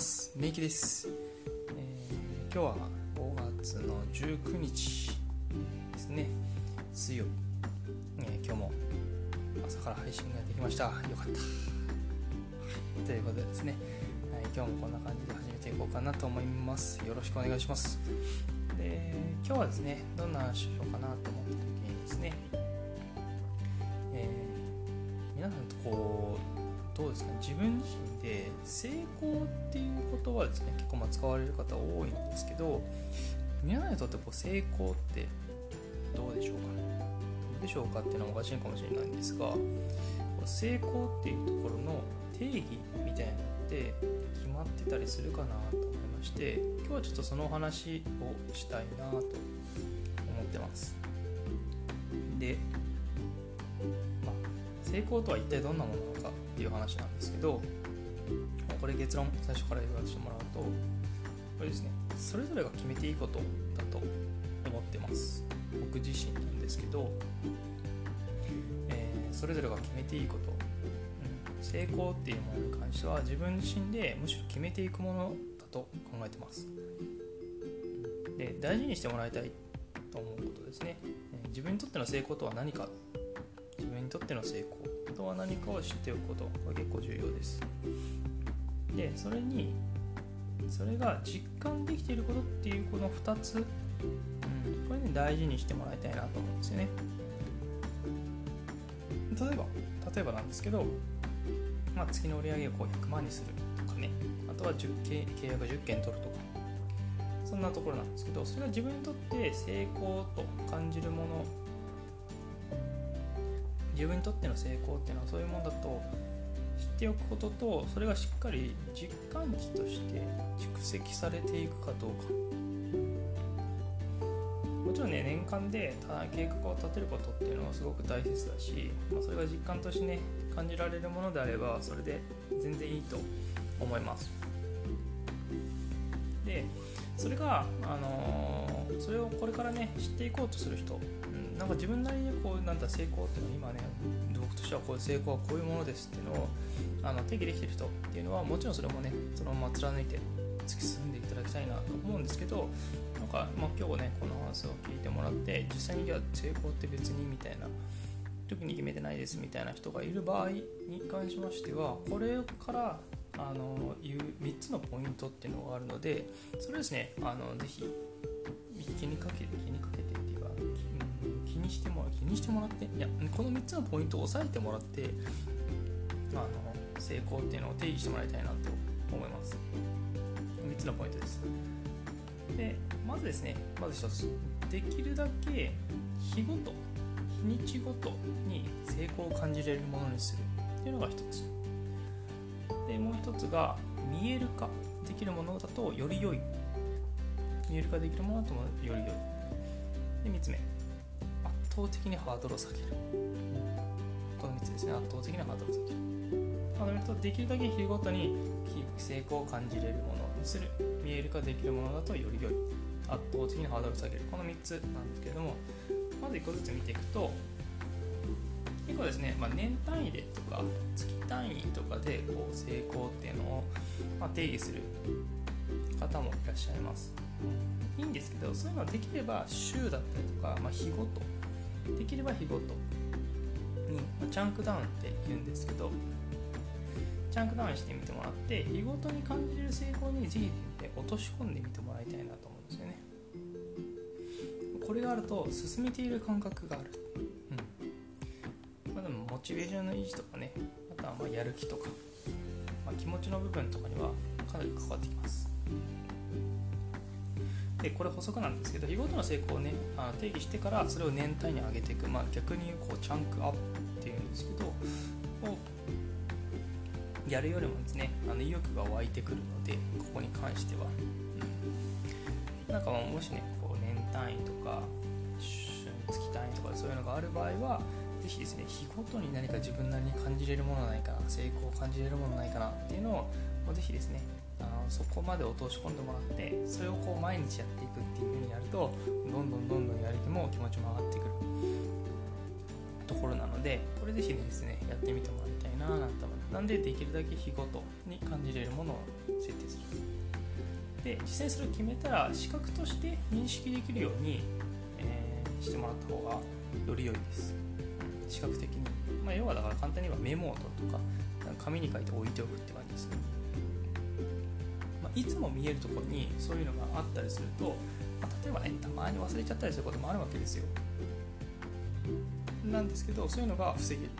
ます。メイキです、えー、今日は5月の19日ですね。水曜日、えー、今日も朝から配信ができました。よかった、はい、ということでですね、はい、今日もこんな感じで始めていこうかなと思います。よろしくお願いします。で今日はですねどんな話をしようかなと思った時にですね、えー、皆さんとこうどうですか？自分自身で成功っていう言葉ですね結構ま使われる方多いんですけど皆さんにとってこう成功ってどうでしょうかね？どうでしょうかっていうのはおかしいかもしれないんですが成功っていうところの定義みたいなのって決まってたりするかなと思いまして今日はちょっとそのお話をしたいなと思ってます。で、まあ、成功とは一体どんなものなのかっていう話なんですけどこれ結論最初から言わせてもらうとこれですねそれぞれが決めていいことだと思ってます。僕自身なんですけど、えー、それぞれが決めていいこと、うん、成功っていうものに関しては自分自身でむしろ決めていくものだと考えてます。で大事にしてもらいたいと思うことですね。自分にとっての成功とは何か。自分にとっての成功とは何かを知っておくことが結構重要です。でそれにそれが実感できていることっていうこの2つ、うん、これね大事にしてもらいたいなと思うんですよね。例えば例えばなんですけど、まあ、月の売り上げをこう100万にするとかね。あとは10契約10件取るとか。そんなところなんですけどそれが自分にとって成功と感じるもの。自分にとっての成功っていうのはそういうものだと知っておくこととそれがしっかり実感値として蓄積されていくかどうかもちろんね年間で計画を立てることっていうのはすごく大切だし、まあ、それが実感としてね感じられるものであればそれで全然いいと思います。でそれが、あのー、それをこれからね知っていこうとする人なんか自分なりにこうなんだ成功っていうのは今ね僕としてはこう成功はこういうものですっていうのをあの定義できてる人っていうのはもちろんそれもねそのまま貫いて突き進んでいただきたいなと思うんですけどなんか、まあ、今日ねこの話を聞いてもらって実際にいや成功って別にみたいな特に決めてないですみたいな人がいる場合に関しましてはこれからあのいう3つのポイントっていうのがあるのでそれですねあのぜひ気にかけて気ににしても気にしてもらっていやこの3つのポイントを押さえてもらってあの成功っていうのを定義してもらいたいなと思います。3つのポイントです。でまずですねまず1つ。できるだけ日ごと日にちごとに成功を感じれるものにする。っていうのが1つ。でもう1つが見える化できるものだとより良い。見える化できるものだとより良い。で3つ目。倒的にハードルを下げる。この3つですね。圧倒的にハードルを下げる。まとめるとできるだけ日ごとに成功を感じれるものにする。見える化できるものだとより良い。圧倒的にハードルを下げる。この3つなんですけれどもまず1個ずつ見ていくと結構ですね、まあ、年単位でとか月単位とかでこう成功っていうのを、ま定義する方もいらっしゃいます。いいんですけどそういうのはできれば週だったりとか、まあ、日ごとできれば日ごとに、まチャンクダウンって言うんですけどチャンクダウンしてみてもらって日ごとに感じる成功にぜひ落とし込んでみてもらいたいなと思うんですよね。これがあると進めている感覚がある、うん。まあ、でもモチベーションの維持とかねあとはまやる気とか、まあ、気持ちの部分とかにはかなり関わってきます。でこれ補足なんですけど日ごとの成功をねあ定義してからそれを年単位に上げていく、まあ、逆にこうチャンクアップっていうんですけどをやるよりもですねあの意欲が湧いてくるのでここに関しては、うん、なんかもしねこう年単位とか月単位とかそういうのがある場合はぜひですね日ごとに何か自分なりに感じれるものないかな成功を感じれるものないかなっていうのをぜひですねそこまで落とし込んでもらってそれをこう毎日やっていくっていう風にやるとどんどんどんどんやる気も気持ちも上がってくるところなのでこれぜひですねやってみてもらいたいななんて思いますなんでできるだけ日ごとに感じれるものを設定する。で実際それを決めたら視覚として認識できるように、えー、してもらった方がより良いです。視覚的に、まあ、要はだから簡単に言えばメモを取るとか紙に書いて置いておくって感じですね、いつも見えるところにそういうのがあったりすると、まあ、例えばねたまに忘れちゃったりすることもあるわけですよ。なんですけどそういうのが防げる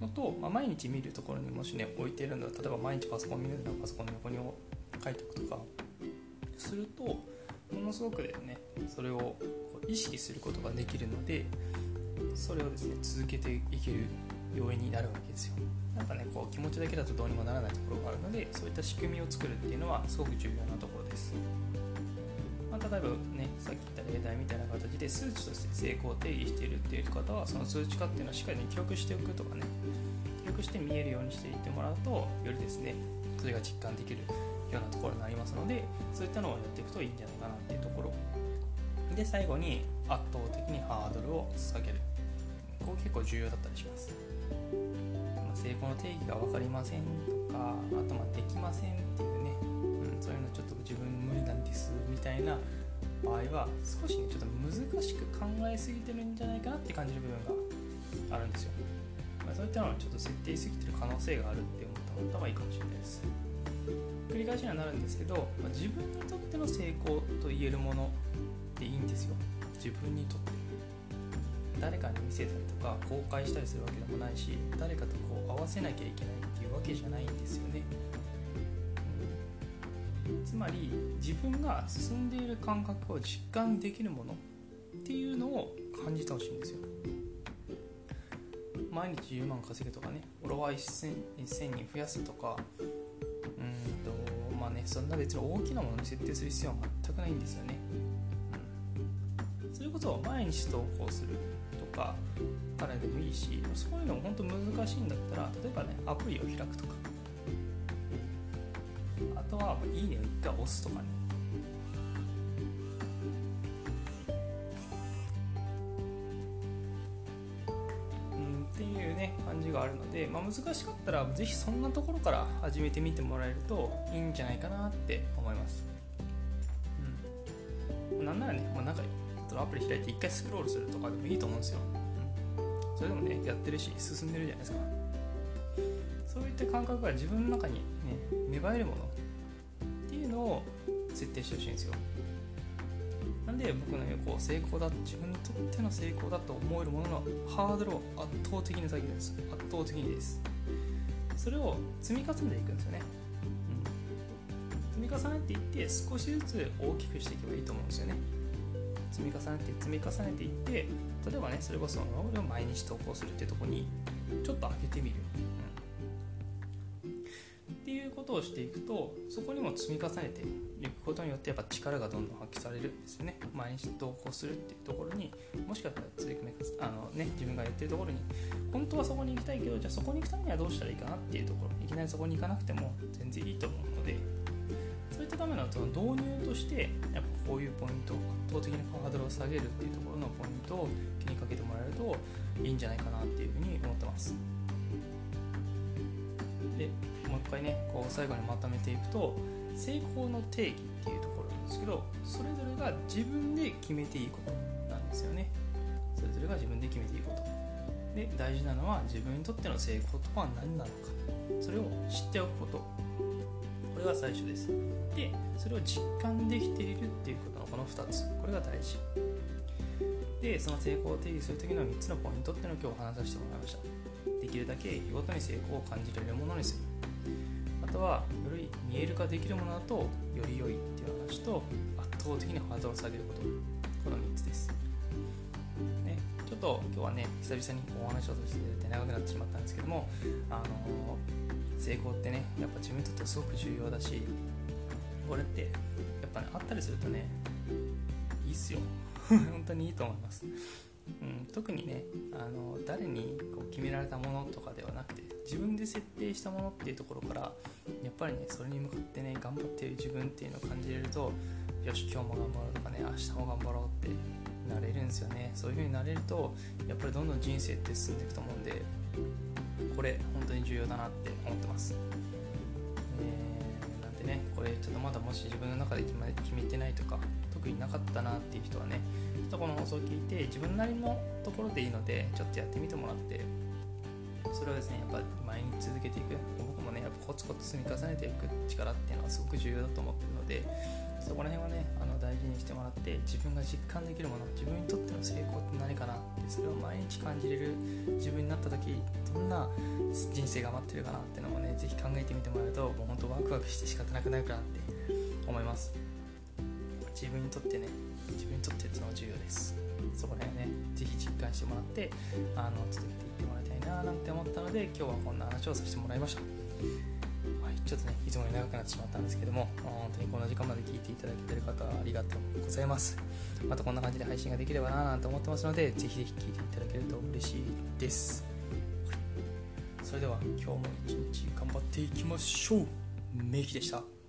のと、まあ、毎日見るところにもしね置いてるの例えば毎日パソコン見るならパソコンの横に書いておくとかするとものすごくねそれを意識することができるのでそれをですね続けていける要因になるわけですよ。なんかねこう気持ちだけだとどうにもならないところがあるのでそういった仕組みを作るっていうのはすごく重要なところです、まあ、例えばねさっき言った例題みたいな形で数値として成功を定義しているっていう方はその数値化っていうのをしっかり、ね、記録しておくとかね記録して見えるようにしていってもらうとよりですねそれが実感できるようなところになりますのでそういったのをやっていくといいんじゃないかなっていうところ。で最後に圧倒的にハードルを下げる。ここ結構重要だったりします、成功の定義が分かりませんとかあとまできませんっていうね、うん、そういうのちょっと自分無理なんですみたいな場合は少しねちょっと難しく考えすぎてるんじゃないかなって感じる部分があるんですよ、まあ、そういったのをちょっと設定しすぎてる可能性があるって思った方がいいかもしれないです。繰り返しにはなるんですけど、まあ、自分にとっての成功と言えるものでいいんですよ。自分にとって。誰かに見せたりとか公開したりするわけでもないし誰かとこう合わせなきゃいけないっていうわけじゃないんですよね、つまり自分が進んでいる感覚を実感できるものっていうのを感じてほしいんですよ。毎日10万稼ぐとかねフォロワー 1000, 1000人増やすとかうんとまあねそんな別に大きなものに設定する必要は全くないんですよね、うん、それこそ毎日投稿する。かからでもいいしそういうのも本当難しいんだったら例えばねアプリを開くとか。あとは「いいね」を一回押すとかね。っていうね感じがあるので、まあ、難しかったら是非そんなところから始めてみてもらえるといいんじゃないかなって思います。うん、なんならね、まあ、なんかアプリ開いて一回スクロールするとかでもいいと思うんですよ。それでもね、やってるし、進んでるじゃないですか。そういった感覚が自分の中にね、芽生えるものっていうのを設定してほしいんですよ。なんで僕のこう成功だ自分にとっての成功だと思えるもののハードルを圧倒的に下げるんです圧倒的にですそれを積み重ねていくんですよね、うん、積み重ねていって少しずつ大きくしていけばいいと思うんですよね積み重ねて積み重ねていって例えばねそれこそ俺を毎日投稿するってとこにちょっと上げてみる、うん、っていうことをしていくとそこにも積み重ねていくことによってやっぱ力がどんどん発揮されるんですよね。毎日投稿するっていうところにもしかしたら追加あの、ね、自分がやってるところに本当はそこに行きたいけどじゃあそこに行くためにはどうしたらいいかなっていうところ。いきなりそこに行かなくても全然いいと思うのでそういったためのその導入としてやっぱこういうポイント圧倒的にハードルを下げるっていうところのポイントを気にかけてもらえるといいんじゃないかなっていうふうに思ってます。でもう一回ねこう最後にまとめていくと成功の定義っていうところなんですけどそれぞれが自分で決めていいことなんですよね。それぞれが自分で決めていいこと。で大事なのは自分にとっての成功とは何なのか。それを知っておくこと。れが最初です。でそれを実感できているっていうことのこの2つ。これが大事。でその成功を定義する時の3つのポイントっていうのを今日お話しさせてもらいました。できるだけ日ごとに成功を感じられるものにする。あとはより見える化できるものだとより良いっていう話と圧倒的にハードルを下げること。この3つです、ね、ちょっと今日はね久々にお話をさせていただいて長くなってしまったんですけどもあの成功ってねやっぱ自分にとってすごく重要だしこれってやっぱねあったりするとねいいっすよ。本当にいいと思います。うん、特にねあの誰にこう決められたものとかではなくて自分で設定したものっていうところからやっぱりねそれに向かってね頑張ってる自分っていうのを感じれるとよし今日も頑張ろうとかね明日も頑張ろうってなれるんですよね。そういう風になれるとやっぱりどんどん人生って進んでいくと思うんでこれ本当に重要だなって思ってます、えー、なんでねこれちょっとまだもし自分の中で決めてないとか特になかったなっていう人はねちょっとこの放送を聞いて自分なりのところでいいのでちょっとやってみてもらってそれをですねやっぱ毎日続けていく。僕もねやっぱコツコツ積み重ねていく力っていうのはすごく重要だと思ってるのでそこら辺はねあの大事にしてもらって自分が実感できるもの自分にとっての成功って何かなってそれを毎日感じれる自分になった時どんな人生が待ってるかなっていうのをね是非考えてみてもらうともうほんとワクワクして仕方なくなるかなって思います。自分にとってね自分にとってっていうのは重要です。そこら辺ね是非実感してもらってあの続けていってもらいたいななんて思ったので今日はこんな話をさせてもらいました。ちょっとね、いつもより長くなってしまったんですけども、本当にこの時間まで聞いていただけてる方はありがとうございます。またこんな感じで配信ができればななんて思ってますので、ぜひぜひ聴いていただけると嬉しいです。それでは今日も一日頑張っていきましょう。メイキでした。